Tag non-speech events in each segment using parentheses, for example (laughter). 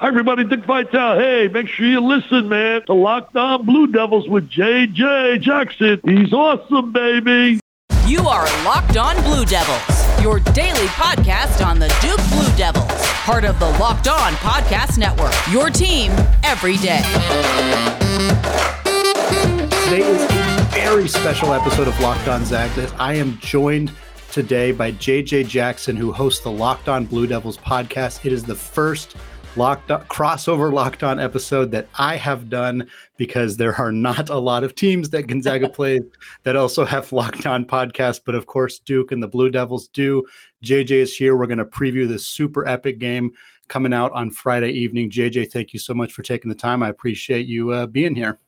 Hi, everybody. Dick Vitale. Hey, make sure you listen, man, to Locked On Blue Devils with JJ Jackson. He's awesome, baby. You are Locked On Blue Devils, your daily podcast on the Duke Blue Devils, part of the Locked On Podcast Network. Your team every day. Today is a very special episode of Locked On Zags. I am joined today by JJ Jackson, who hosts the Locked On Blue Devils podcast. It is the first locked on, crossover locked on episode that I have done because there are not a lot of teams that Gonzaga (laughs) plays that also have locked on podcasts. But of course, Duke and the Blue Devils do. JJ is here. We're going to preview this super epic game coming out on Friday evening. JJ, thank you so much for taking the time. I appreciate you uh, being here.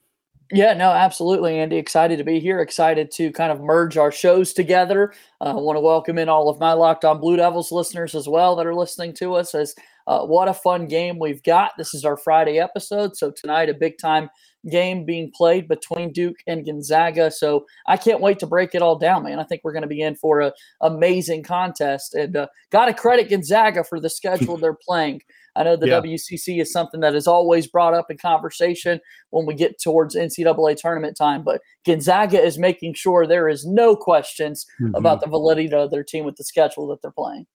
Yeah, no, absolutely, Andy. Excited to be here. Excited to kind of merge our shows together. I uh, want to welcome in all of my Locked On Blue Devils listeners as well that are listening to us as uh, what a fun game we've got. This is our Friday episode. So, tonight, a big time game being played between Duke and Gonzaga. So, I can't wait to break it all down, man. I think we're going to be in for an amazing contest. And uh, got to credit Gonzaga for the schedule they're playing. I know the yeah. WCC is something that is always brought up in conversation when we get towards NCAA tournament time, but Gonzaga is making sure there is no questions mm-hmm. about the validity of their team with the schedule that they're playing.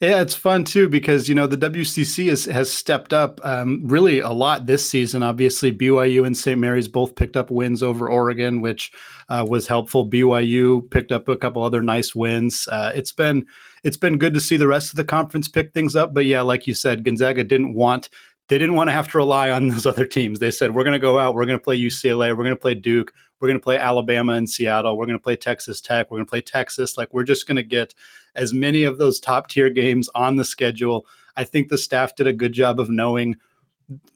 Yeah, it's fun too because you know the WCC has has stepped up um, really a lot this season. Obviously, BYU and St. Mary's both picked up wins over Oregon, which uh, was helpful. BYU picked up a couple other nice wins. Uh, it's been it's been good to see the rest of the conference pick things up. But yeah, like you said, Gonzaga didn't want they didn't want to have to rely on (laughs) those other teams. They said we're going to go out, we're going to play UCLA, we're going to play Duke, we're going to play Alabama and Seattle. We're going to play Texas Tech. We're going to play Texas. Like we're just going to get as many of those top tier games on the schedule. I think the staff did a good job of knowing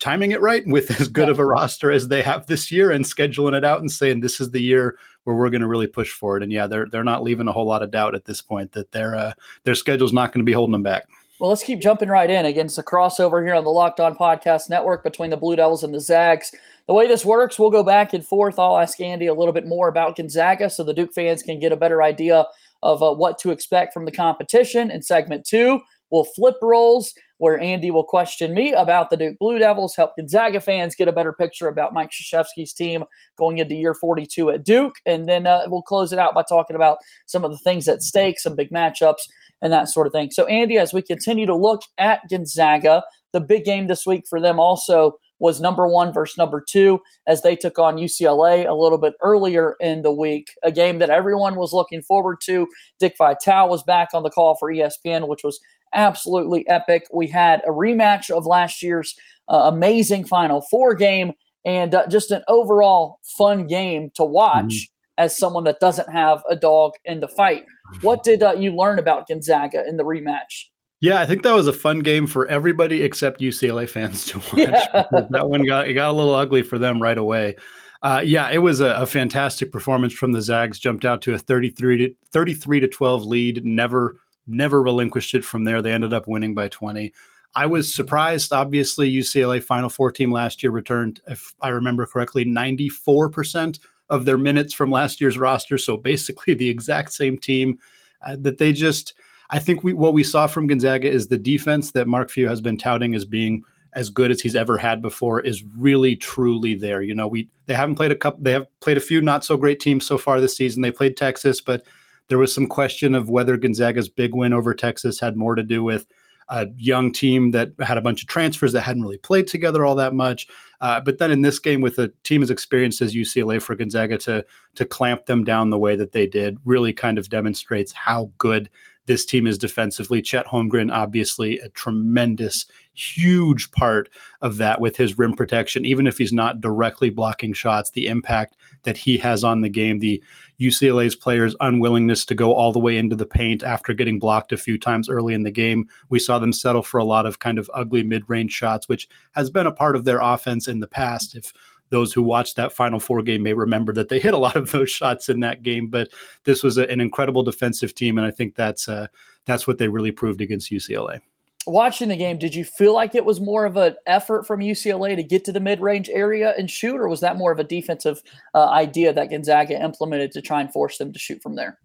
timing it right with as good of a roster as they have this year and scheduling it out and saying this is the year where we're going to really push forward. And yeah, they're they're not leaving a whole lot of doubt at this point that their uh, their schedule's not going to be holding them back. Well, let's keep jumping right in against the crossover here on the Locked On Podcast Network between the Blue Devils and the Zags the way this works, we'll go back and forth. I'll ask Andy a little bit more about Gonzaga so the Duke fans can get a better idea of uh, what to expect from the competition. In segment two, we'll flip roles where Andy will question me about the Duke Blue Devils, help Gonzaga fans get a better picture about Mike Krzyzewski's team going into year 42 at Duke. And then uh, we'll close it out by talking about some of the things at stake, some big matchups, and that sort of thing. So, Andy, as we continue to look at Gonzaga, the big game this week for them also was number one versus number two as they took on UCLA a little bit earlier in the week. A game that everyone was looking forward to. Dick Vitale was back on the call for ESPN, which was absolutely epic. We had a rematch of last year's uh, amazing Final Four game and uh, just an overall fun game to watch. Mm-hmm. As someone that doesn't have a dog in the fight, what did uh, you learn about Gonzaga in the rematch? Yeah, I think that was a fun game for everybody except UCLA fans to (laughs) watch. Yeah. that one got it got a little ugly for them right away. Uh, yeah, it was a, a, fantastic performance from the Zags. Jumped out to a 33 to 33 to 12 lead. Never never relinquished it from there. They ended up winning by 20. I was surprised. Obviously, UCLA Final Four team last year returned, if I remember correctly, 94 percent of their minutes from last year's roster. So basically, (laughs) the exact same team uh, that they just I think we what we saw from Gonzaga is the defense that Mark Few has been touting as being as good as he's ever had before is really truly there. You know, we they haven't played a couple they have played a few not so great teams so far this season. They played Texas, but there was some question of whether Gonzaga's big win over Texas had more to do with a young team that had a bunch of transfers that hadn't really played together all that much. Uh, but then in this game, with a team as experienced as UCLA for Gonzaga to to clamp them down the way that they did, really kind of demonstrates how good this team is defensively. Chet Holmgren, obviously, a tremendous, huge part of that with his rim protection. Even if he's not directly blocking shots, the impact that he has on the game, the UCLA's players' unwillingness to go all the way into the paint after getting blocked a few times early in the game. We saw them settle for a lot of kind of ugly mid range shots, which has been a part of their offense in the past. If those who watched that Final Four game may remember that they hit a lot of those shots in that game. But this was a, an incredible defensive team, and I think that's uh, that's what they really proved against UCLA. Watching the game, did you feel like it was more of an effort from UCLA to get to the mid-range area and shoot, or was that more of a defensive uh, idea that Gonzaga implemented to try and force them to shoot from there?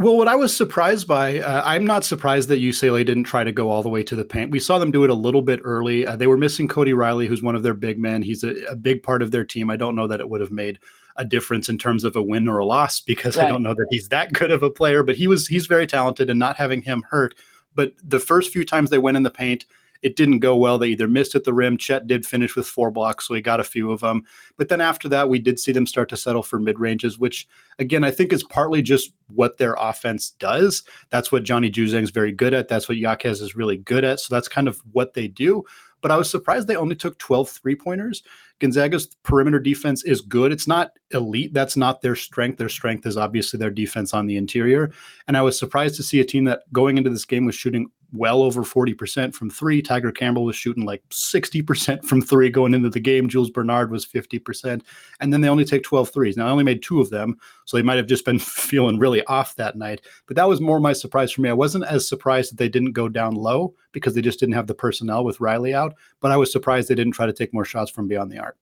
Well, what I was surprised by, uh, I'm not surprised that UCLA didn't try to go all the way to the paint. We saw them do it a little bit early. Uh, they were missing Cody Riley, who's one of their big men. He's a, a, big part of their team. I don't know that it would have made a difference in terms of a win or a loss because right. I don't know that he's that good of a player. But he was he's very talented, and not having him hurt. But the first few times they went in the paint, it didn't go well. They either missed at the rim. Chet did finish with four blocks, so he got a few of them. But then after that, we did see them start to settle for mid ranges, which again I think is partly just what their offense does. That's what Johnny Juzang's very good at. That's what Jaquez is really good at. So that's kind of what they do. But I was surprised they only took 12 three pointers. Gonzaga's perimeter defense is good. It's not elite. That's not their strength. Their strength is obviously their defense on the interior. And I was surprised to see a team that going into this game was shooting well over 40% from three. Tiger Campbell was shooting like 60% from three going into the game. Jules Bernard was 50%. And then they only take 12 threes. Now, I only made two of them. So they might have just been (laughs) feeling really off that night. But that was more my surprise for me. I wasn't as surprised that they didn't go down low because they just didn't have the personnel with Riley out. But I was surprised they didn't try to take more shots from beyond the arc.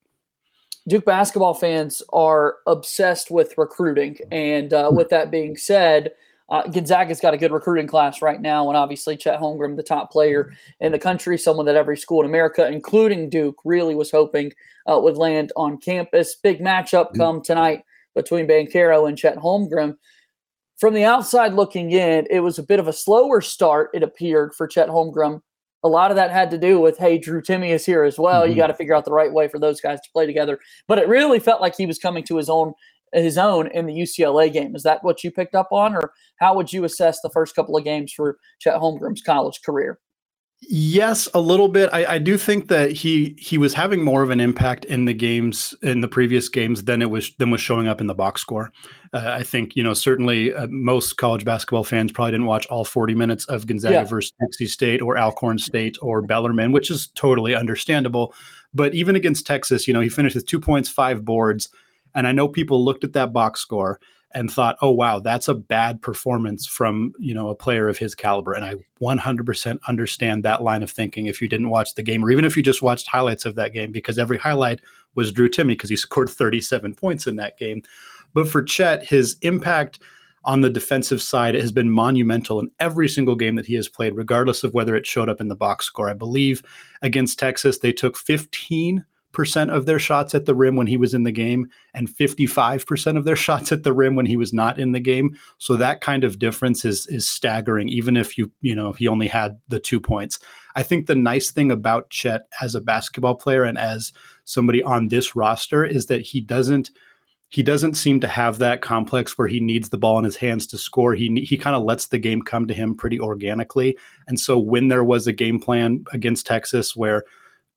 Duke basketball fans are obsessed with recruiting. And uh, with that being said, uh, Gonzaga's got a good recruiting class right now, and obviously Chet Holmgren, the top player in the country, someone that every school in America, including Duke, really was hoping uh, would land on campus. Big matchup mm-hmm. come tonight between Banchero and Chet Holmgren. From the outside looking in, it was a bit of a slower start, it appeared, for Chet Holmgren. A lot of that had to do with, hey, Drew Timme is here as well. Mm-hmm. You got to figure out the right way for those guys to play together. But it really felt like he was coming to his own his own in the UCLA game. Is that what you picked up on, or how would you assess the first couple of games for Chet Holmgren's college career? Yes, a little bit. I, I, do think that he he was having more of an impact in the games in the previous games than it was than was showing up in the box score. Uh, I think you know certainly uh, most college basketball fans probably didn't watch all 40 minutes of Gonzaga yeah. versus Texas State or Alcorn State or Bellarmine, which is totally understandable. But even against Texas, you know, he finished with two points, five boards. And I know people looked at that box score and thought, "Oh wow, that's a bad performance from you know a player of his caliber." And I 100% understand that line of thinking if you didn't watch the game, or even if you just watched highlights of that game, because every highlight was Drew Timme because he scored 37 points in that game. But for Chet, his impact on the defensive side has been monumental in every single game that he has played, regardless of whether it showed up in the box score. I believe against Texas, they took 15 percent of their shots at the rim when he was in the game and 55% of their (laughs) shots at the rim when he was not in the game so that kind of difference is is staggering even if you you know he only had the two points i think the nice thing about chet as a basketball player and as somebody on this roster is that he doesn't he doesn't seem to have that complex where he needs the ball in his hands to score. He he kind of lets the game come to him pretty organically. And so when there was a game plan against Texas where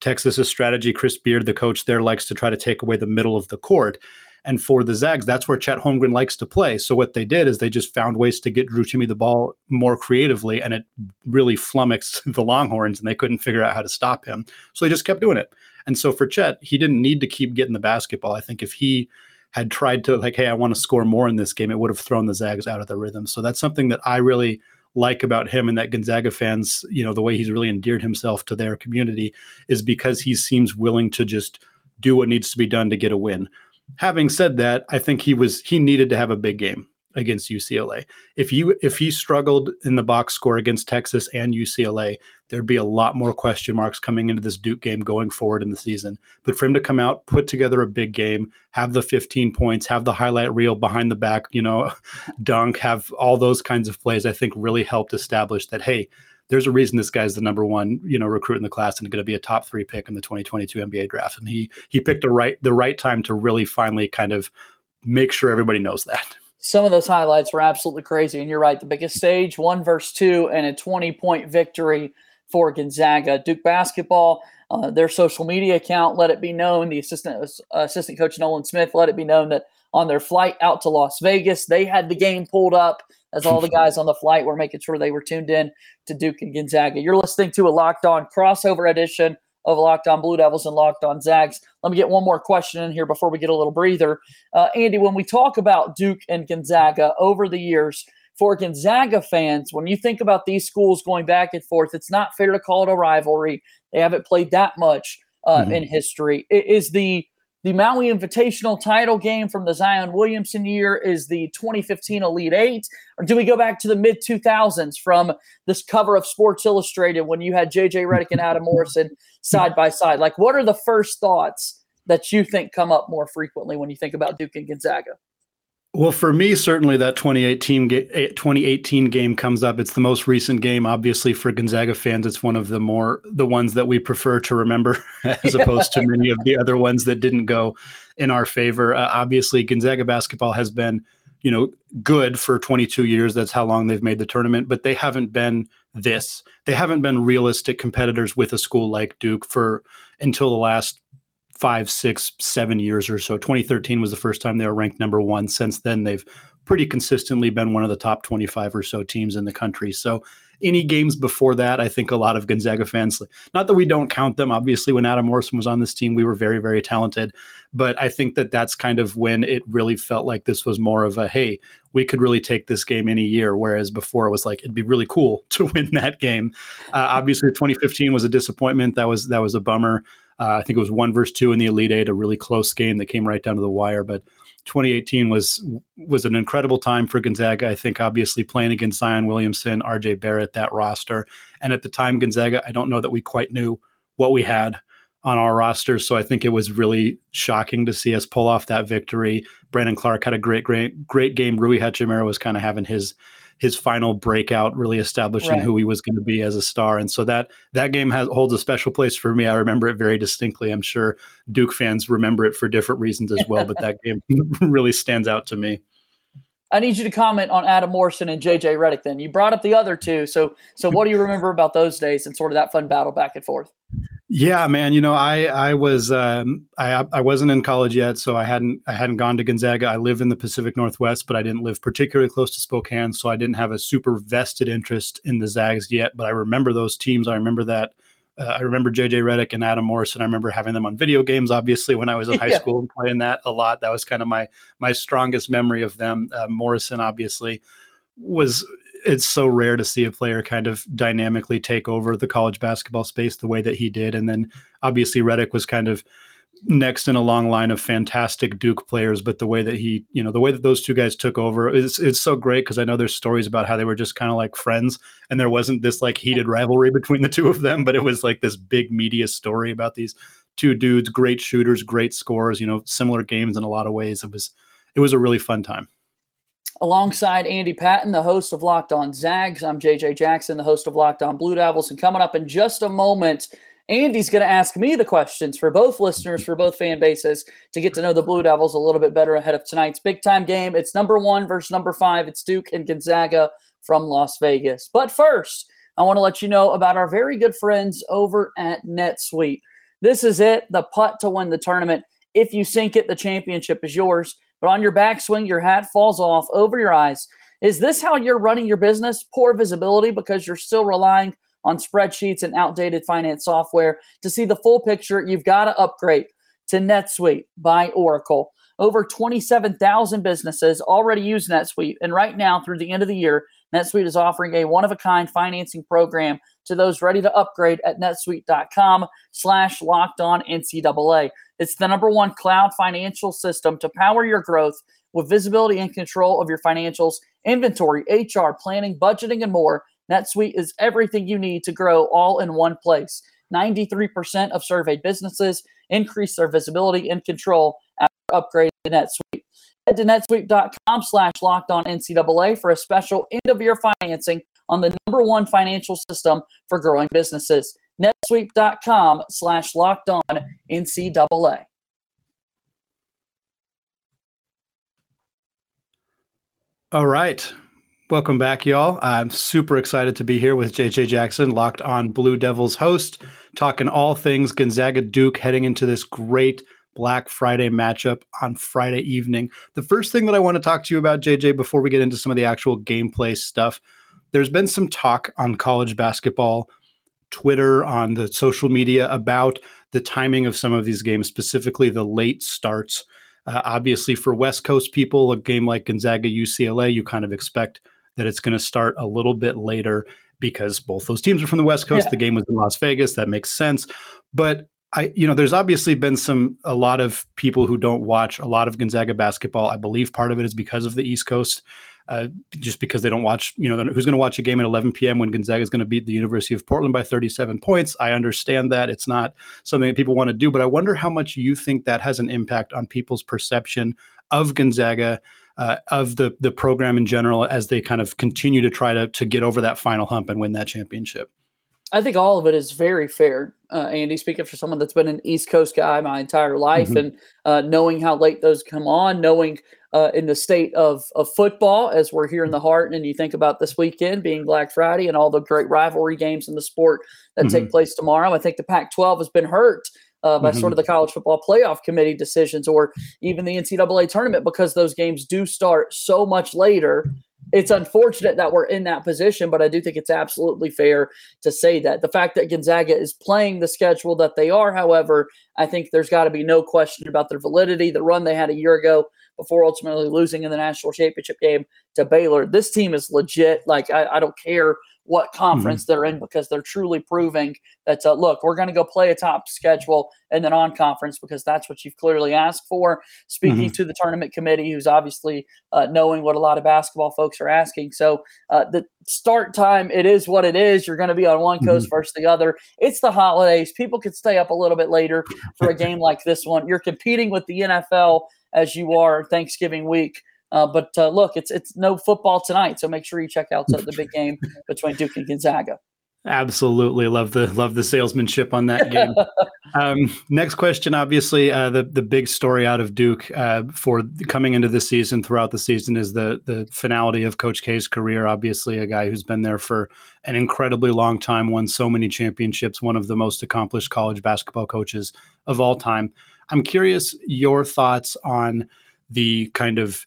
Texas's strategy, Chris Beard, the coach there, likes to try to take away the middle of the court. And for the Zags, that's where Chet Holmgren likes to play. So what they did is they just found ways to get Drew Timme the ball more creatively, and it really flummoxed (laughs) the Longhorns, and they couldn't figure out how to stop him. So they just kept doing it. And so for Chet, he didn't need to keep getting the basketball. I think if he had tried to like, hey, I want to score more in this game, it would have thrown the Zags out of the rhythm. So that's something that I really like about him and that Gonzaga fans, you know, the way he's really endeared himself to their community is because he seems willing to just do what needs to be done to get a win. Having said that, I think he was he needed to have a big game against UCLA. If you if he struggled in the box score against Texas and UCLA, there'd be a lot more question marks coming into this Duke game going forward in the season. But for him to come out, put together a big game, have the 15 points, have the highlight reel behind the back, you know, (laughs) dunk, have all those kinds of plays, I think really helped establish that hey, there's a reason this guy's the number one, you know, recruit in the class and going to be a top three pick in the 2022 NBA draft. And he he picked the right the right time to really finally kind of make sure everybody knows that some of those highlights were absolutely crazy. And you're right, the biggest stage, one versus two, and a 20 point victory for Gonzaga. Duke basketball, uh, their social media account let it be known. The assistant uh, assistant coach Nolan Smith let it be known that on their flight out to Las Vegas, they had the game pulled up as all the (laughs) guys on the flight were making sure they were tuned in to Duke and Gonzaga. You're listening to a locked on crossover edition of Locked On Blue Devils and Locked On Zags. Let me get one more question in here before we get a little breather. Uh, Andy, when we talk about Duke and Gonzaga over the years, for Gonzaga fans, when you think about these schools going back and forth, it's not fair to call it a rivalry. They haven't played that much uh, mm-hmm. in history. Is the The Maui Invitational title game from the Zion Williamson year is the 2015 Elite Eight? Or do we go back to the mid 2000s from this cover of Sports Illustrated when you had JJ Redick and Adam Morrison side by side? Like, what are the first thoughts that you think come up more frequently when you think about Duke and Gonzaga? Well, for me, certainly that 2018, 2018 game comes up. It's the most recent game. Obviously, for Gonzaga fans, it's one of the more the ones that we prefer to remember, (laughs) as opposed to many of the other ones that didn't go in our favor. Uh, obviously, Gonzaga basketball has been, you know, good for 22 years. That's how long they've made the tournament, but they haven't been this. They haven't been realistic competitors with a school like Duke for until the last five, six, seven years or so. 2013 was the first time they were ranked number one. Since then, they've pretty consistently been one of the top 25 or so teams in the country. So, any games before that, I think a lot of Gonzaga fans, not that we don't count them, obviously, when Adam Morrison was on this team, we were very, very talented. But I think that that's kind of when it really felt like this was more of a, hey, we could really take this game any year. Whereas before it was like, it'd be really cool (laughs) to win that game. Uh, obviously, 2015 was a disappointment. That was, that was a bummer. Uh, I think it was one versus two in the Elite Eight, a really close game that came right down to the wire. But 2018 was was an incredible time for Gonzaga. I think obviously playing against Zion Williamson, RJ Barrett, that roster, and at the time Gonzaga, I don't know that we quite knew what we had on our roster. So I think it was really shocking to see us pull off that victory. Brandon Clarke had a great, great, great game. Rui Hachimura was kind of having his his final breakout, really establishing right. who he was going to be as a star. And so that that game has holds a special place for me. I remember it very distinctly. I'm sure Duke fans remember it for different reasons as well, but that game (laughs) (laughs) really stands out to me. I need you to comment on Adam Morrison and JJ Redick. Then you brought up the other two, so so what do you remember about those days and sort of that fun battle back and forth? Yeah, man. You know, I I was um, I I wasn't in college yet, so I hadn't I hadn't gone to Gonzaga. I live in the Pacific Northwest, but I didn't live particularly close to Spokane, so I didn't have a super vested interest in the Zags yet. But I remember those teams. I remember that. Uh, I remember JJ Redick and Adam Morrison. I remember having them on video games. Obviously, when I was in (laughs) high yeah. school and playing that a lot, that was kind of my my strongest memory of them. Uh, Morrison, obviously, was it's so rare to see a player kind of dynamically take over the college basketball space the way that he did. And then obviously Redick was kind of next in a long line of fantastic Duke players, but the way that he, you know, the way that those two guys took over is it's so great because I know there's stories about how they were just kind of like friends and there wasn't this like heated rivalry between the two of them, but it was like this big media story about these two dudes, great shooters, great scorers, you know, similar games in a lot of ways. It was it was a really fun time. Alongside Andy Patton, the host of Locked On Zags, I'm JJ Jackson, the host of Locked On Blue Devils. And coming up in just a moment, Andy's going to ask me the questions for both listeners, for both fan bases, to get to know the Blue Devils a little bit better ahead of tonight's big time game. It's number one versus number five. It's Duke and Gonzaga from Las Vegas. But first, I want to let you know about our very good friends over at NetSuite. This is it, the putt to win the tournament. If you sink it, the championship is yours but on your backswing, your hat falls off over your eyes. Is this how you're running your business? Poor visibility because you're still relying on spreadsheets and outdated finance software. To see the full picture, you've got to upgrade to NetSuite by Oracle. Over 27,000 businesses already use NetSuite, and right now, through the end of the year, NetSuite is offering a one-of-a-kind financing program to those ready to upgrade at netsuite.com slash locked on NCAA. It's the number one cloud financial system to power your growth with visibility and control of your financials, inventory, HR, planning, budgeting, and more. NetSuite is everything you need to grow all in one place. 93% of surveyed businesses increase their visibility and control after upgrading to NetSuite. Head to netsuite.com slash locked on NCAA for a special end of year financing on the number one financial system for growing businesses. netsuite.com slash locked on NCAA. All right. Welcome back, y'all. I'm super excited to be here with JJ Jackson, locked on Blue Devils host, talking all things Gonzaga Duke heading into this great Black Friday matchup on Friday evening. The first thing that I want to talk to you about, JJ, before we get into some of the actual gameplay stuff, there's been some talk on college basketball, Twitter, on the social media about the timing of some of these games, specifically the late starts. Uh, obviously, for West Coast people, a game like Gonzaga UCLA, you kind of expect that it's going to start a little bit later because both those teams are from the West Coast. Yeah. The game was in Las Vegas. That makes sense. But I, you know, there's obviously been some a lot of people who don't watch a lot of Gonzaga basketball. I believe part of it is because of the East Coast, uh, just because they don't watch. You know, who's going to watch a game at 11 p.m. when Gonzaga is going to beat the University of Portland by 37 points? I understand that it's not something that people want to do, but I wonder how much you think that has an impact on people's perception of Gonzaga. Uh, of the the program in general, as they kind of continue to try to to get over that final hump and win that championship. I think all of it is very fair, uh, Andy. Speaking for someone that's been an East Coast guy my entire life, mm-hmm. and uh, knowing how late those come on, knowing uh, in the state of of football as we're here in the heart, and you think about this weekend being Black Friday and all the great rivalry games in the sport that mm-hmm. take place tomorrow. I think the Pac-12 has been hurt. Uh, by mm-hmm. sort of the college football playoff committee decisions or even the NCAA tournament because those games do start so much later it's unfortunate that we're in that position, but I do think it's absolutely fair to say that. The fact that Gonzaga is playing the schedule that they are, however, I think there's got to be no question about their validity. The run they had a year ago before ultimately losing in the national championship game to Baylor. This team is legit. Like, I, I don't care what mm-hmm. conference mm-hmm. they're in because they're truly proving that uh, look we're going to go play a top schedule and then on conference because that's what you've clearly asked for speaking mm-hmm. to the tournament committee who's obviously uh, knowing what a lot of basketball folks are asking so uh, the start time it is what it is you're going to be on one coast mm-hmm. versus the other it's the holidays people could stay up a little bit later for a game like this one you're competing with the nfl as you are thanksgiving week uh, but uh, look, it's it's no football tonight, so make sure you check out the big game (laughs) between Duke and Gonzaga. Absolutely love the love the salesmanship on that game. (laughs) um, next question, obviously, uh, the the big story out of Duke uh, for coming into the season, throughout the season, is the the finality of Coach K's career. Obviously, a guy who's been there for an incredibly long time, won so many championships, one of the most accomplished college basketball coaches of all time. I'm curious your thoughts on the kind of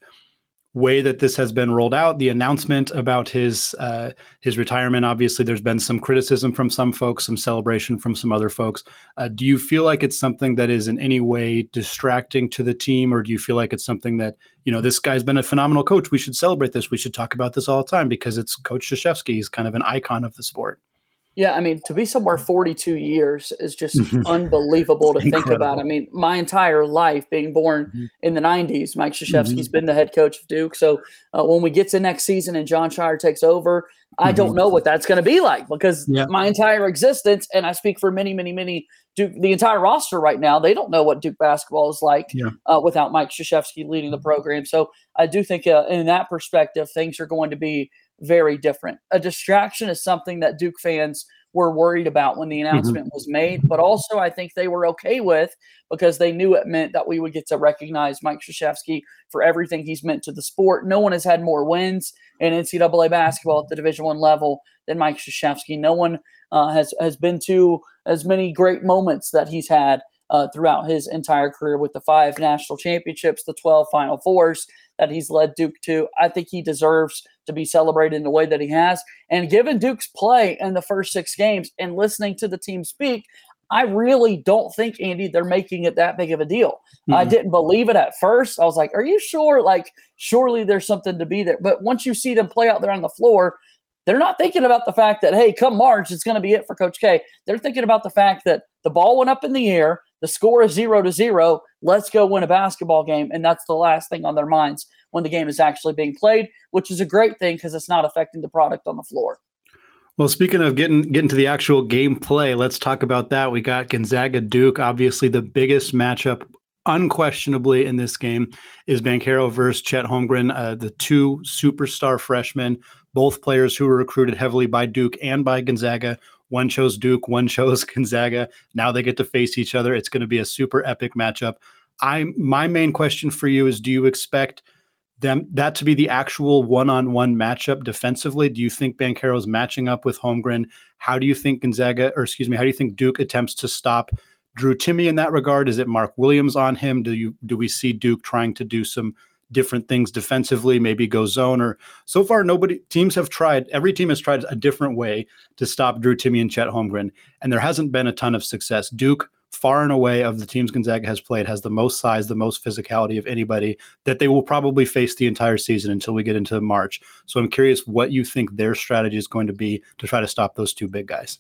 way that this has been rolled out, the announcement about his uh, his retirement. Obviously, there's been some criticism from some folks, some celebration from some other folks. Uh, do you feel like it's something that is in any way distracting to the team, or do you feel like it's something that you know this guy's been a phenomenal coach? We should celebrate this. We should talk about this all the time because it's Coach Krzyzewski. He's kind of an icon of the sport. Yeah, I mean, to be somewhere 42 years is just mm-hmm. unbelievable to think about. I mean, my entire life being born mm-hmm. in the 90s, Mike Krzyzewski's mm-hmm. been the head coach of Duke. So uh, when we get to next season and Jon Scheyer takes over, I don't mm-hmm. know what that's going to be like because yeah. my entire existence, and I speak for many, many, many Duke, the entire roster right now, they don't know what Duke basketball is like yeah. uh, without Mike Krzyzewski leading the program. So I do think, uh, in that perspective, things are going to be very different. A distraction is something that Duke fans were worried about when the mm-hmm. announcement mm-hmm. was made, but also I think they were okay with because they knew it meant that we would get to recognize Mike Krzyzewski for everything he's meant to the sport. No one has had more wins in NCAA basketball at the Division One level than Mike Krzyzewski. No one uh, has has been to as many great moments that he's had uh, throughout his entire career with the five national championships, the 12 Final Fours that he's led Duke to. I think he deserves to be celebrated in the way that he has. And given Duke's play in the first six games and listening to the team speak, I really don't think, Andy, they're making it that big of a deal. Mm-hmm. I didn't believe it at first. I was like, are you sure? Like, surely there's something to be there. But once you see them play out there on the floor, they're not thinking about the fact that, hey, come March, it's going to be it for Coach K. They're thinking about the fact that the ball went up in the air, the score is zero to zero. Let's go win a basketball game. And that's the last thing on their minds when the game is actually being played, which is a great thing because it's not affecting the product on the floor. Well, speaking of getting getting to the actual game play, let's talk about that. We got Gonzaga Duke, obviously the biggest matchup unquestionably in this game is Banchero versus Chet Holmgren, uh, the two superstar freshmen, both players who were recruited heavily by Duke and by Gonzaga. One chose Duke, one (laughs) chose Gonzaga. Now they get to face each other. It's going to be a super epic matchup. I my main question for you is: Do you expect them that to be the actual one-on-one matchup defensively? Do you think is matching up with Holmgren? How do you think Gonzaga, or excuse me, how do you think Duke attempts to stop Drew Timme in that regard? Is it Mark Williams on him? Do you do we see Duke trying to do some different things defensively, maybe go zone or so far nobody teams have tried every team has tried a different way to stop Drew Timme and Chet Holmgren, and there hasn't been a ton of success. Duke far and away of the teams Gonzaga has played has the most size, the most physicality of anybody that they will probably face the entire season until we get into March. So I'm curious what you think their strategy is going to be to try to stop those two big guys.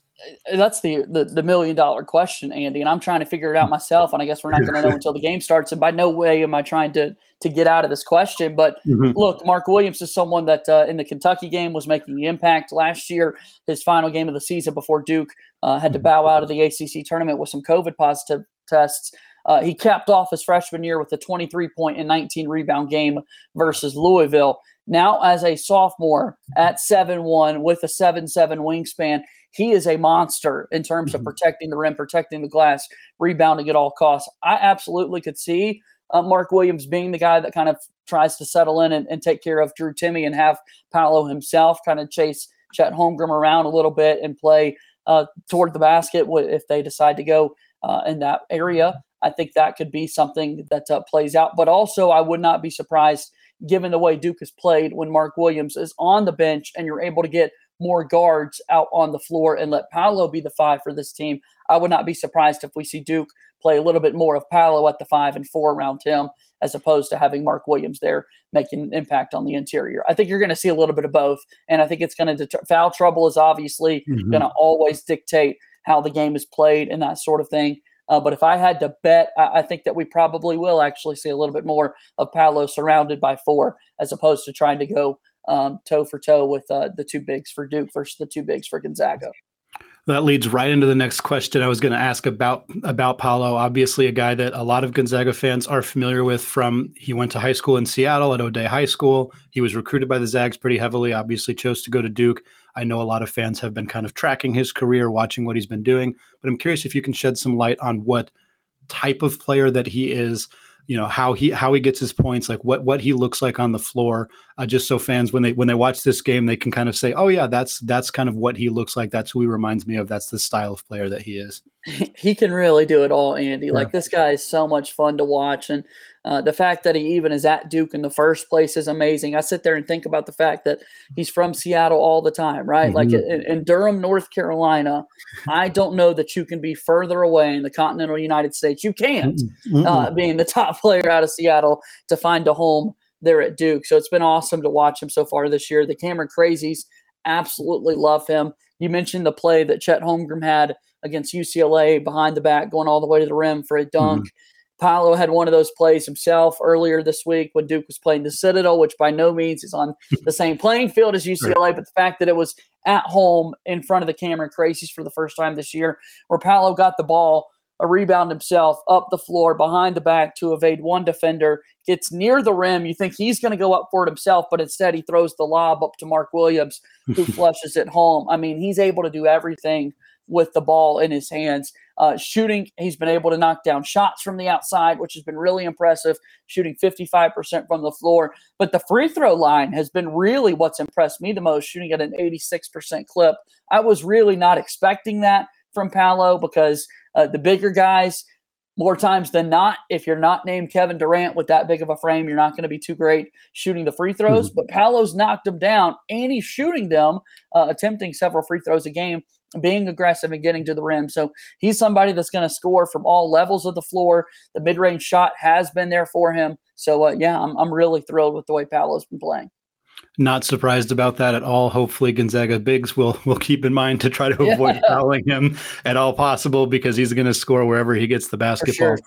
That's the, the the million dollar question, Andy, and I'm trying to figure it out myself. And I guess we're not going to know (laughs) until the game starts. And by no way am I trying to to get out of this question. But mm-hmm. look, Mark Williams is someone that uh, in the Kentucky game was making the impact last year. His final game of the season before Duke uh, had to mm-hmm. bow out of the ACC tournament with some COVID positive tests. Uh, he capped off his freshman year with a 23 point and 19 rebound game versus Louisville. Now, as a sophomore at 7 1 with a 7 7 wingspan, he is a monster in terms mm-hmm. of protecting the rim, protecting the glass, rebounding at all costs. I absolutely could see uh, Mark Williams being the guy that kind of tries to settle in and, and, take care of Drew Timme and have Paolo himself kind of chase Chet Holmgren around a little bit and play uh, toward the basket if they decide to go uh, in that area. I think that could be something that uh, plays out. But also, I would not be surprised given the way Duke has played when Mark Williams is on the bench and you're able to get more guards out on the floor and let Paolo be the five for this team. I would not be surprised if we see Duke play a little bit more of Paolo at the five and four around him as opposed to having Mark Williams there making an impact on the interior. I think you're going to see a little bit of both. And I think it's going to deter- foul trouble is obviously mm-hmm. going to always dictate how the game is played and that sort of thing. Uh, but if I had to bet, I, I, think that we probably will actually see a little bit more of Paolo surrounded by four as opposed to trying to go um, toe for toe with uh, the two bigs for Duke versus the two bigs for Gonzaga. That leads right into the next question I was going to ask about about Paolo. Obviously, a guy that a lot of Gonzaga fans are familiar with. From he went to high school in Seattle at O'Dea High School. He was recruited by the Zags pretty heavily. Obviously, chose to go to Duke. I know a lot of fans have been kind of tracking his career, watching what he's been doing. But I'm curious if you can shed some light on what type of player that he is you know how he how he gets his points like what what he looks like on the floor. Uh, just so fans when they when they watch this game they can kind of say oh yeah that's that's kind of what he looks like. That's who he reminds me of. That's the style of player that he is. He can really do it all andy. Yeah. like this guy is so much fun to watch and uh, the fact that he even is at Duke in the first place is amazing. I sit there and think about the fact that he's from Seattle all the time, right? Mm-hmm. Like in, in, Durham, North Carolina, I don't know that you can be further away in the continental United States. You can't, mm-hmm. uh, being the (laughs) top player out of Seattle, to find a home there at Duke. So it's been awesome to watch him so far this year. The Cameron Crazies absolutely love him. You mentioned the play that Chet Holmgren had against UCLA behind the back, going all the way to the rim for a dunk. Mm-hmm. Paolo had one of those plays himself earlier this week when Duke was playing the Citadel, which by no means is on the (laughs) same playing field as UCLA, but the fact that it was at home in front of the Cameron Crazies for the first time this year, where Paolo got the ball, a rebound himself up the floor behind the back to evade one defender, gets near the rim. You think he's going to go up for it himself, but instead he throws the lob up to Mark Williams, who (laughs) flushes it home. I mean, he's able to do everything with the ball in his hands. Uh, shooting, he's been able to knock down shots from the outside, which has been really impressive, shooting 55% from the floor. But the free throw line has been really what's impressed me the most, shooting at an 86% clip. I was really not expecting that from Paolo because uh, the bigger guys, more times than not, if you're not named Kevin Durant with that big of a frame, you're not going to be too great shooting the free throws. Mm-hmm. But Paolo's knocked them down and he's shooting them, uh, attempting several free throws a game being aggressive and getting to the rim. So he's somebody that's going to score from all levels of the floor. The mid range shot has been there for him. So, uh, yeah, I'm, I'm really thrilled with the way Paolo's been playing. Not surprised about that at all. Hopefully, Gonzaga bigs will will keep in mind to try to avoid yeah. fouling him at all possible because he's going to score wherever he gets the basketball.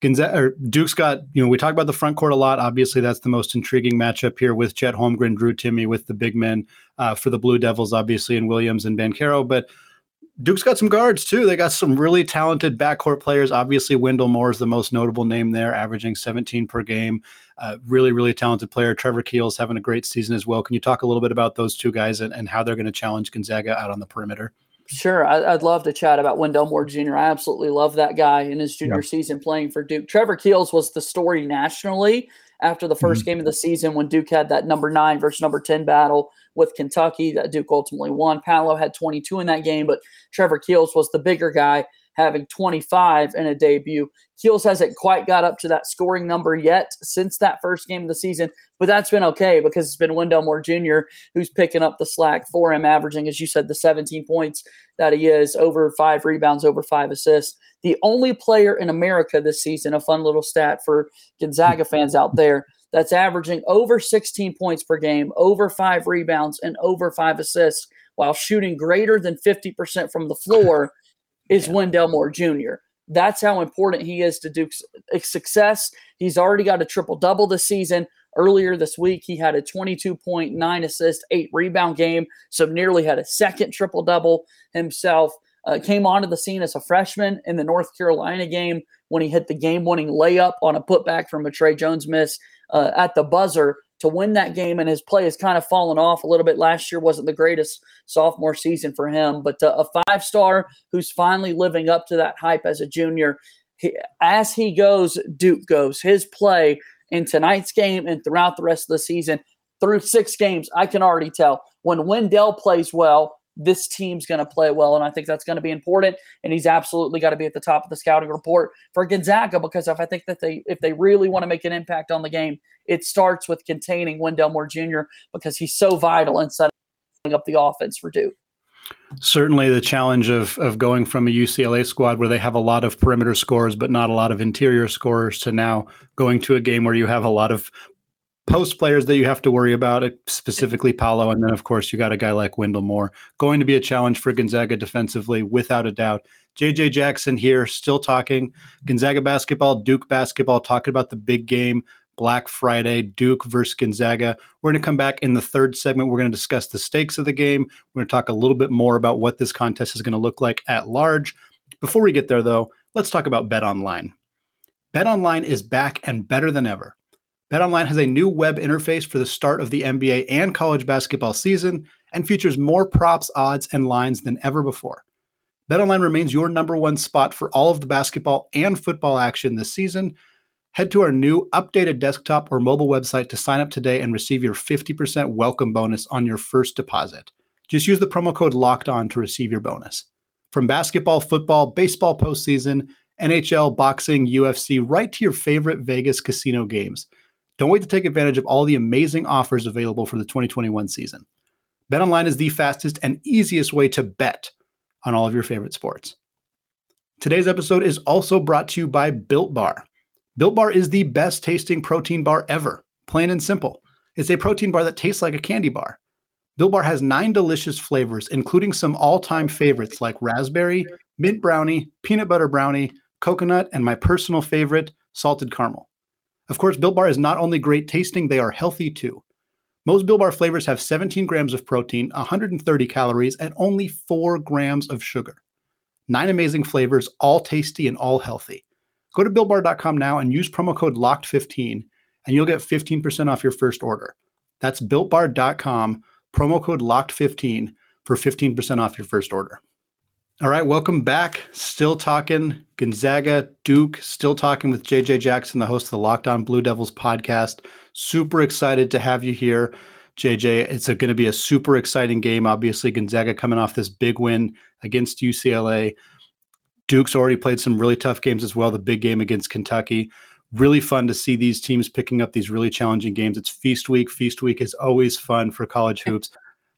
Gonzaga or Duke's got, you know, we talk about the front court a lot. Obviously, that's the most intriguing matchup here with Chet Holmgren, Drew Timme, with the big men uh, for the Blue Devils, obviously, and Williams and Banchero. But Duke's got some guards too. They got some really talented backcourt players. Obviously, Wendell Moore is the most notable name there, averaging 17 per game. Uh, really, really talented player. Trevor Keels having a great season as well. Can you talk a little bit about those two guys and, and how they're going to challenge Gonzaga out on the perimeter? Sure, I, would love to chat about Wendell Moore Jr. I absolutely love that guy in his junior yep. season playing for Duke. Trevor Keels was the story nationally after the 1st mm-hmm. game of the season when Duke had that number nine versus number 10 battle with Kentucky that Duke ultimately won. Paolo had 22 in that game, but Trevor Keels was the bigger guy having 25 in a debut. Keels hasn't quite got up to that scoring number yet since that first game of the season, but that's been okay because it's been Wendell Moore Jr. who's picking up the slack for him, averaging, as you said, the 17 points that he is, over five rebounds, over five assists. The only player in America this season, a fun little stat for Gonzaga fans out there, that's averaging over 16 points per game, over five rebounds, and over five assists while shooting greater than 50% from the floor (laughs) is yeah. Wendell Moore Jr. That's how important he is to Duke's success. He's already got a triple double this season. Earlier this week, he had a 22.9 assist, eight rebound game, so nearly had a second triple double himself. Uh, came onto the scene as a freshman in the North Carolina game when he hit the game winning layup on a putback from a Tre Jones miss uh, at the buzzer to win that game. And his play has kind of fallen off a little bit. Last year wasn't the greatest sophomore season for him, but uh, a five star who's finally living up to that hype as a junior. He, as he goes, Duke goes. His play in tonight's game and throughout the rest of the season, through six games, I can already tell when Wendell plays well, this team's going to play well. And I think that's going to be important. And he's absolutely got to be at the top of the scouting report for Gonzaga because if I think that they, if they really want to make an impact on the game, it starts with containing Wendell Moore Jr. because he's so vital in setting up the offense for Duke. Certainly, the challenge of of going from a UCLA squad where they have a lot of perimeter scores but not a lot of interior scorers to now going to a game where you have a lot of post players that you have to worry about, uh, specifically Paolo, and then of course you got a guy like Wendell Moore. Going to be a challenge for Gonzaga defensively, without a doubt. JJ Jackson here, still talking Gonzaga basketball, Duke basketball, talking about the big game. Black Friday, Duke versus Gonzaga. We're going to come back in the third segment. We're going to discuss the stakes of the game. We're going to talk a little bit more about what this contest is going to look like at large. Before we get there, though, let's talk about Bet Online. Bet Online is back and better than ever. BetOnline has a new web interface for the start of the NBA and college basketball season and features more props, odds, and lines than ever before. BetOnline remains your number one spot for all of the basketball and football action this season. Head to our new updated desktop or mobile website to sign up today and receive your 50% welcome bonus on your first deposit. Just use the promo code locked on to receive your bonus. From basketball, football, baseball postseason, NHL, boxing, UFC, right to your favorite Vegas casino games. Don't wait to take advantage of all the amazing offers available for the 2021 season. BetOnline is the fastest and easiest way to bet on all of your favorite sports. Today's episode is also brought to you by Built Bar. Built Bar is the best tasting protein bar ever, plain and simple. It's a protein bar that tastes like a candy bar. Built Bar has nine delicious flavors, including some all time favorites like raspberry, mint brownie, peanut butter brownie, coconut, and my personal favorite, salted caramel. Of course, Built Bar is not only great tasting, they are healthy too. Most Built Bar flavors have 17 grams of protein, 130 calories, and only 4 grams of sugar. Nine amazing flavors, all tasty and all healthy. Go to builtbar.com now and use promo code LOCKED15 and you'll get 15% off your first order. That's builtbar.com, promo code LOCKED15 for 15% off your first order. All right, welcome back. Still talking Gonzaga, Duke, still talking with JJ Jackson, the host of the Locked On Blue Devils podcast. Super excited to have you here, JJ. It's going to be a super exciting game. Obviously, Gonzaga coming off this big win against UCLA. Duke's already played some really tough games as well, the big game against Kentucky. Really fun to see these teams picking up these really challenging games. It's feast week. Feast week is always fun for college hoops.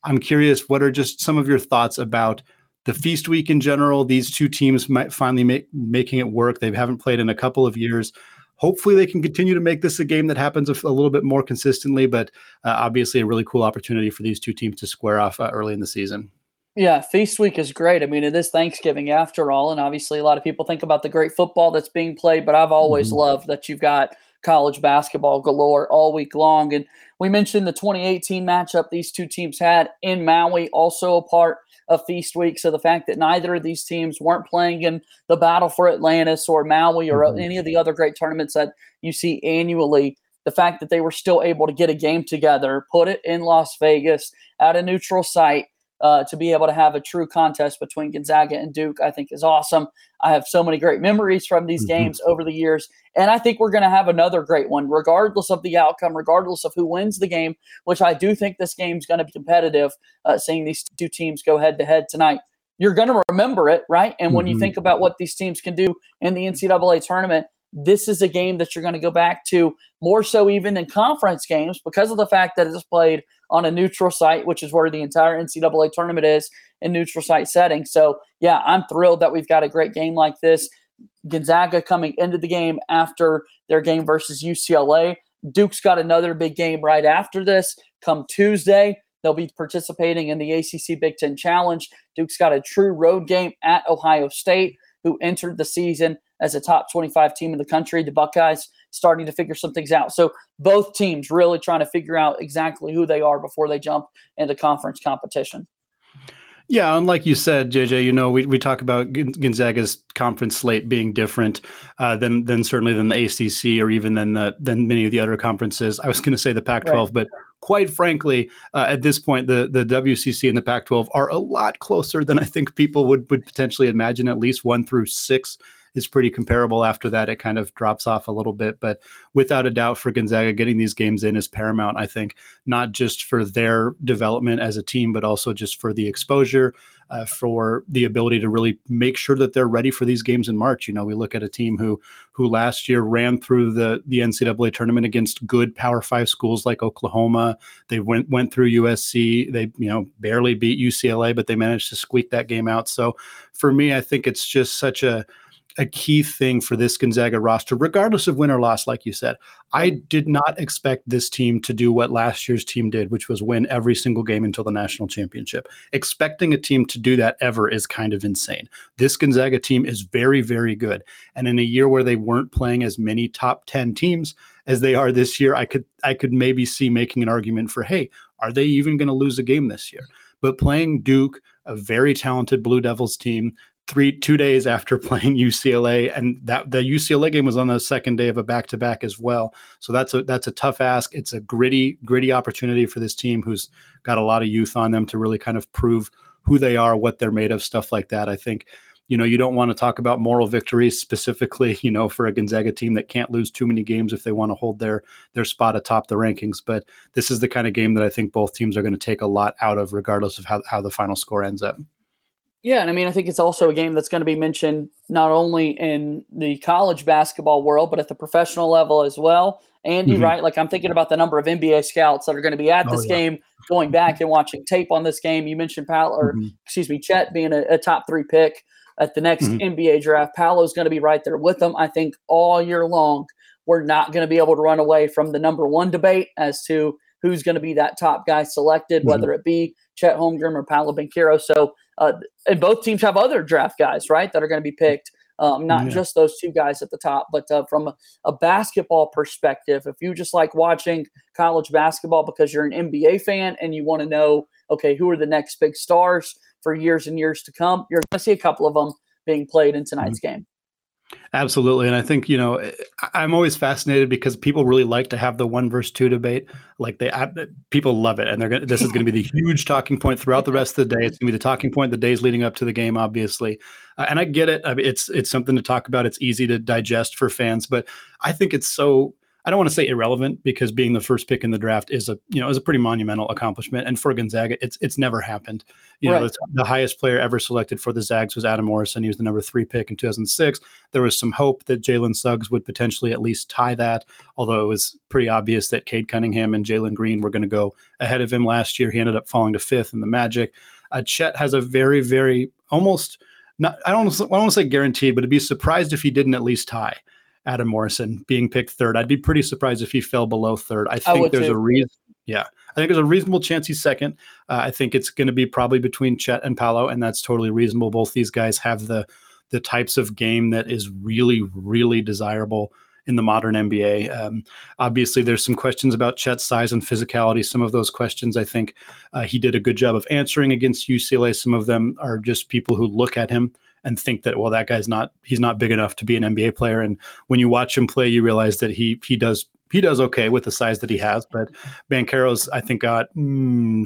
I'm curious, what are just some of your thoughts about the feast week in general, these two teams might finally make making it work. They haven't played in a couple of years. Hopefully, they can continue to make this a game that happens a, a little bit more consistently. But uh, obviously, a really cool opportunity for these two teams to square off uh, early in the season. Yeah, Feast Week is great. I mean, it is Thanksgiving after all, and obviously, a lot of people think about the great football that's being played. But I've always mm-hmm. loved that you've got college basketball galore all week long. And we mentioned the 2018 matchup these two teams had in Maui, also a part of Feast Week. So the fact that neither of these teams weren't playing in the battle for Atlantis or Maui or mm-hmm. any of the other great tournaments that you see annually, the fact that they were still able to get a game together, put it in Las Vegas at a neutral site, uh, to be able to have a true contest between Gonzaga and Duke, I think is awesome. I have so many great memories from these mm-hmm. games over the years. And I think we're going to have another great one, regardless of the outcome, regardless of who wins the game, which I do think this game's going to be competitive, uh, seeing these two teams go head to head tonight. You're going to remember it, right? And when mm-hmm. you think about what these teams can do in the NCAA tournament, this is a game that you're going to go back to more so even than conference games because of the fact that it's played on a neutral site, which is where the entire NCAA tournament is in neutral site setting. So, yeah, I'm thrilled that we've got a great game like this. Gonzaga coming into the game after their game versus UCLA. Duke's got another big game right after this come Tuesday. They'll be participating in the ACC Big Ten Challenge. Duke's got a true road game at Ohio State, who entered the season as a top 25 team in the country. The Buckeyes starting to figure some things out. So both teams really trying to figure out exactly who they are before they jump into conference competition. Yeah, and like you said, JJ, you know, we, we talk about Gonzaga's conference slate being different uh, than than certainly than the ACC or even than the than many of the other conferences. I was going to say the Pac-12, right. but quite frankly, uh, at this point, the the WCC and the Pac-12 are a lot closer than I think people would would potentially imagine. At least one through six is pretty comparable. After that, it kind of drops off a little bit. But without a doubt, for Gonzaga, getting these games in is paramount. I think not just for their development as a team, but also just for the exposure. Uh, for the ability to really make sure that they're ready for these games in March. You know, we look at a team who who last year ran through the the NCAA tournament against good Power Five schools like Oklahoma. They went went through USC. They you know barely beat UCLA, but they managed to squeak that game out. So for me, I think it's just such a a key thing for this Gonzaga roster, regardless of win or loss, like you said. I did not expect this team to do what last year's team did, which was win every single game until the national championship. Expecting a team to do that ever is kind of insane. This Gonzaga team is very, very good. And in a year where they weren't playing as many top 10 teams as they are this year, I could I could maybe see making an argument for, hey, are they even going to lose a game this year? But playing Duke, a very talented Blue Devils team three two days after (laughs) playing UCLA, and that the UCLA game was on the second day of a back to back as well. So that's a that's a tough ask. It's a gritty gritty opportunity for this team who's got a lot of youth on them to really kind of prove who they are, what they're made of, stuff like that. I think. You know, you don't want to talk about moral victories specifically, (laughs) you know, for a Gonzaga team that can't lose too many games if they want to hold their their spot atop the rankings. But this is the kind of game that I think both teams are going to take a lot out of, regardless of how, how the final score ends up. Yeah, and I mean, I think it's also a game that's going to be mentioned not only in the college basketball world, but at the professional level as well. Andy, mm-hmm. right? Like I'm thinking about the number of NBA scouts that are going to be at this oh, yeah. game, going back and watching tape on this game. You mentioned Pal, or mm-hmm. excuse me, Chet being a, a, top three pick at the next mm-hmm. NBA draft. Paolo's going to be right there with them. I think all year long, we're not going to be able to run away from the number one debate as to who's going to be that top guy selected, mm-hmm. whether it be Chet Holmgren or Paolo Banchero. So uh, and both teams have other draft guys, right, that are going to be picked. Um, not yeah. just those two guys at the top, but uh, from a, a, basketball perspective, if you just like watching college basketball because you're an NBA fan and you want to know, okay, who are the next big stars for years and years to come, you're going to see a couple of them being played in tonight's mm-hmm. game. Absolutely. And I think, you know, I'm always fascinated because people really like to have the one versus two debate. Like they, people love it. And they're going to, this is going to be the (laughs) huge talking point throughout the rest of the day. It's going to be the talking point the days leading up to the game, obviously. Uh, and I get it. I mean, it's, it's something to talk about. It's easy to digest for fans, but I think it's so I don't want to say irrelevant because being the first pick in the draft is a you know is a pretty monumental accomplishment. And for Gonzaga, it's it's never happened. You right. know, the highest player ever selected for the Zags was Adam Morrison. He was the number three pick in 2006. There was some hope that Jalen Suggs would potentially at least tie that, although it was pretty obvious that Cade Cunningham and Jalen Green were going to go ahead of him last year. He ended up falling to fifth in the Magic. Uh, Chet has a very very almost not I don't I don't want to say guaranteed, but to be surprised if he didn't at least tie. Adam Morrison being picked third. I'd be pretty surprised if he fell below third. I think I there's too. a reason. Yeah, I think there's a reasonable chance he's second. Uh, I think it's going to be probably between Chet and Paolo, and that's totally reasonable. Both these guys have the the types of game that is really, really desirable in the modern NBA. Um, obviously, there's some questions about Chet's size and physicality. Some of those questions, I think, uh, he did a good job of answering against UCLA. Some of them are just people who look at him and think that well that guy's not he's not big enough to be an NBA player. And when you watch him play you realize that he he does he does okay with the size that he has. But Banchero's I think got mm,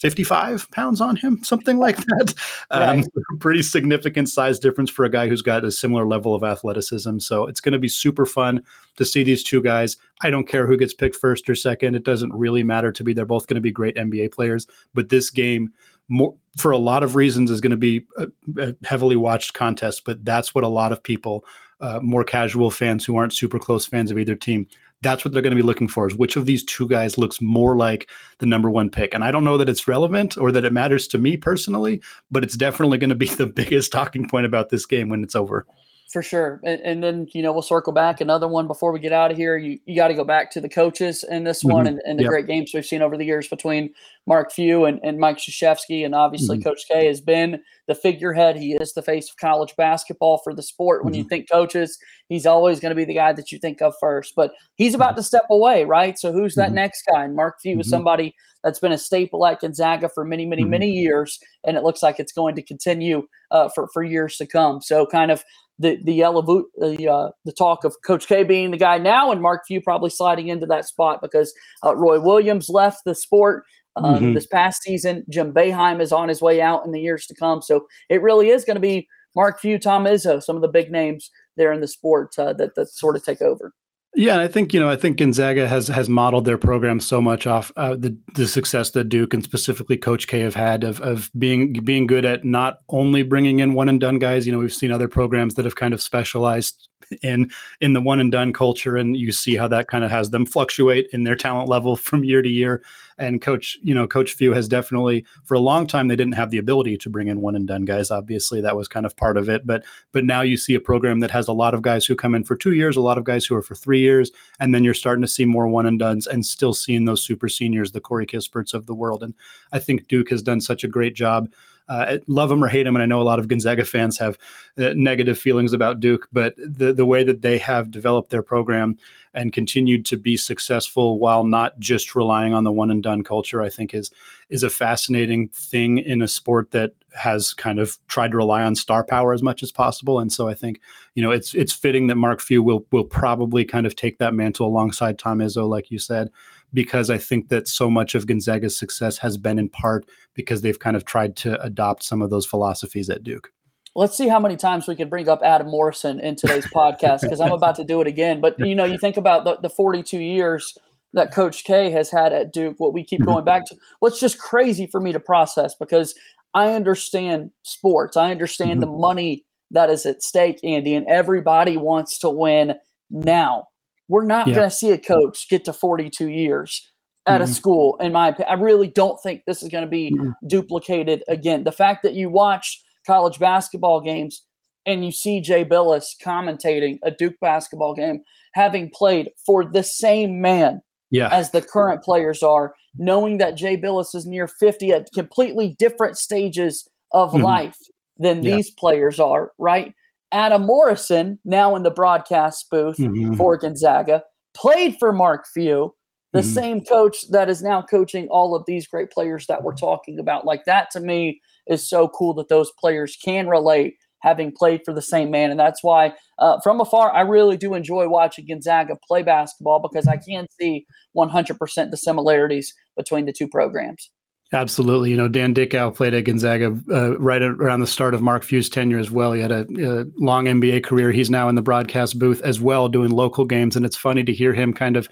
55 pounds on him something like (laughs) that. Um, right. um, (laughs) pretty significant size difference for a guy who's got a similar level of athleticism. So it's going to be super fun to see these two guys. I don't care who gets picked first or second. It doesn't really matter to me. They're both going to be great NBA players. But this game more for a lot of reasons is going to be a, a, heavily watched contest but that's what a lot of people uh, more casual fans who aren't super close fans of either team that's what they're going to be looking for is which of these two guys looks more like the number one pick. And i don't know that it's relevant or that it matters to me personally but it's definitely going to be (laughs) the biggest talking point about this game when it's over for sure. And, and, then, you know, we'll circle back another one before we get out of here. You, you got to go back to the coaches in this mm-hmm. one and, and the yep. great games we've seen over the years between Mark Few and, and Mike Krzyzewski, and obviously mm-hmm. Coach K has been the figurehead. He is the face of college basketball for the sport. When mm-hmm. you think coaches, he's always going to be the guy that you think of first. But he's about to step away, right? So who's that mm-hmm. next guy? And Mark Few is mm-hmm. somebody that's been a staple at Gonzaga for many, many, mm-hmm. many years, and it looks like it's going to continue uh, for for years to come. So kind of the the elevo- the uh, the talk of Coach K being the guy now, and Mark Few probably sliding into that spot because uh, Roy Williams left the sport. Um, mm-hmm. This past season, Jim Boeheim is on his way out in the years to come. So it really is going to be Mark Few, Tom Izzo, some of the big names there in the sport uh, that that sort of take over. Yeah, I think you know I think Gonzaga has has modeled their program so much off uh, the the success that Duke and specifically Coach K have had of of being being good at not only bringing in one and done guys. You know, we've seen other programs that have kind of specialized in in the one and done culture and you see how that kind of has them fluctuate in their talent level (laughs) from year to year. And coach you know coach few has definitely for a long time they didn't have the ability to bring in one and done guys obviously that was kind of part of it. But but now you see a program that has a lot of guys who come in for 2 years a lot of guys who are for 3 years and then you're starting to see more one and dones and still seeing those super seniors the Corey Kisperts of the world. And I think Duke has done such a great job uh, love him or hate him, and I know a lot of Gonzaga fans have uh, negative feelings about Duke, but the the way that they have developed their program and continued to be successful while not just relying on the one and done culture, I think is is a fascinating thing in a sport that has kind of tried to rely on star power as much as possible. And so I think you know it's it's fitting that Mark Few will will probably kind of take that mantle alongside Tom Izzo, like you said because I think that so much of Gonzaga's success has been in part because they've kind of tried to adopt some of those philosophies at Duke. Let's see how many times we can bring up Adam Morrison in today's podcast because I'm about to do it again. But you know, you think about the, the 42 years that Coach K has had at Duke, what we keep mm-hmm. going back to. What's just crazy for me to process because I understand sports, I understand mm-hmm. the money that is at stake, Andy, and everybody wants to win now. We're not yeah. going to see a coach get to 42 years at mm-hmm. a school, in my opinion. I really don't think this is going to be mm-hmm. duplicated again. The fact that you watch college basketball games and you see Jay Bilas commentating a Duke basketball game, having played for the same man yeah. as the current players are, knowing that Jay Bilas is near 50 at completely different stages of mm-hmm. life than yeah. these players are, right? Adam Morrison, now in the broadcast booth mm-hmm. for Gonzaga, played for Mark Few, the mm-hmm. same coach that is now coaching all of these great players that we're talking about. Like that to me is so cool that those players can relate having played for the same man. And that's why, uh, from afar, I really do enjoy watching Gonzaga play basketball because I can see 100% the similarities between the two programs. Absolutely. You know, Dan Dickau played at Gonzaga uh, right around the start of Mark Few's tenure as well. He had a, a, long NBA career. He's now in the broadcast booth as well, doing local games. And it's funny to hear him kind of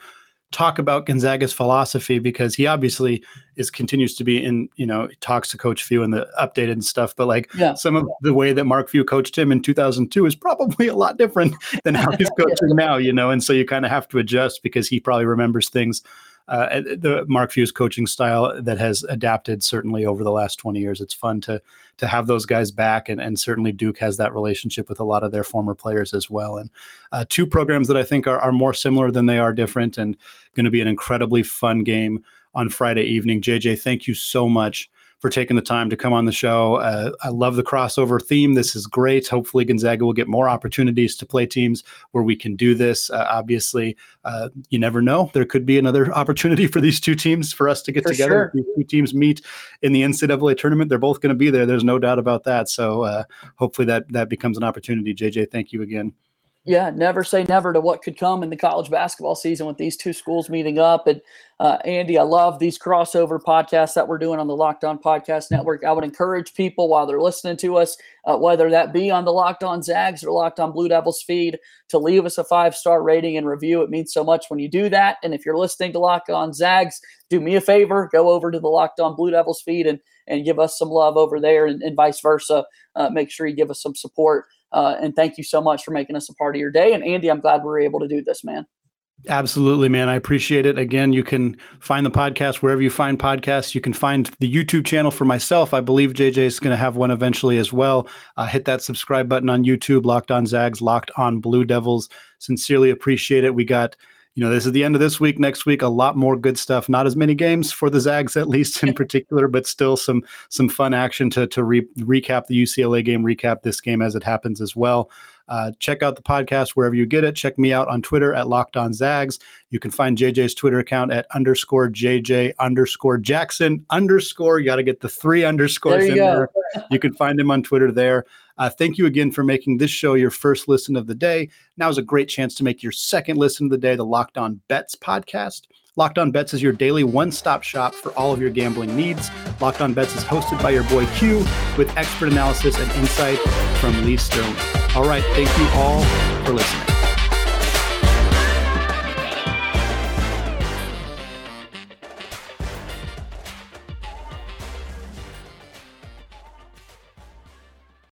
talk about Gonzaga's philosophy because he obviously is continues to be in, you know, talks to Coach Few and the updated and stuff. But like yeah. some of the way that Mark Few coached him in 2002 is probably a lot different than how he's (laughs) coaching now, you know. And so you kind of have to adjust because he probably remembers things uh, the Mark Few's coaching style that has adapted certainly over the last 20 years. It's fun to to have those guys back, and, and certainly Duke has that relationship with a lot of their former players as well. And uh, two programs that I think are, are more similar than they are different, and going to be an incredibly fun game on Friday evening. JJ, thank you so much for taking the time to come on the show. Uh, I love the crossover theme. This is great. Hopefully, Gonzaga will get more opportunities to play teams where we can do this. Uh, obviously, uh, you never know. There could be another (laughs) opportunity for these two teams for us to get for together. Sure. These two teams meet in the NCAA tournament. They're both going to be there. There's no doubt about that. So uh, hopefully that that becomes an opportunity. JJ, thank you again yeah, never say never to what could come in the college basketball season with these two schools meeting up. And uh, Andy, I love these crossover podcasts that we're doing on the Locked On Podcast Network. I would encourage people while they're listening to us, uh, whether that be on the Locked On Zags or Locked On Blue Devils feed, to leave us a five star rating and review. It means so much when you do that. And if you're listening to Locked On Zags, do me a favor, go over to the Locked On Blue Devils feed and and give us some love over there, and, and vice versa. Uh, make sure you give us some support. Uh, and thank you so much for making us a part of your day. And Andy, I'm glad we are able to do this, man. Absolutely, man. I appreciate it. Again, you can find the podcast wherever you find podcasts. You can find the YouTube channel for myself. I believe JJ is going to have one eventually as well. Uh, hit that subscribe button on YouTube, Locked on Zags, Locked on Blue Devils. Sincerely appreciate it. We got you know, this is the end of this week. Next week, a lot more good stuff. Not as many games for the Zags, at least in (laughs) particular, but still some some fun action to to re- recap the UCLA game, recap this game as it happens as well. Uh, check out the podcast wherever you get it. Check me out on Twitter at Locked On Zags. You can find JJ's Twitter account at underscore JJ underscore Jackson underscore. You got to get the three underscores there in go. there. You can find him on Twitter there. Uh, thank you again for making this show your first listen of the day. Now is a great chance to make your second listen of the day, the Locked On Bets podcast. Locked On Bets is your daily one stop shop for all of your gambling needs. Locked On Bets is hosted by your boy Q with expert analysis and insight from Lee Sterling. All right, thank you all for listening.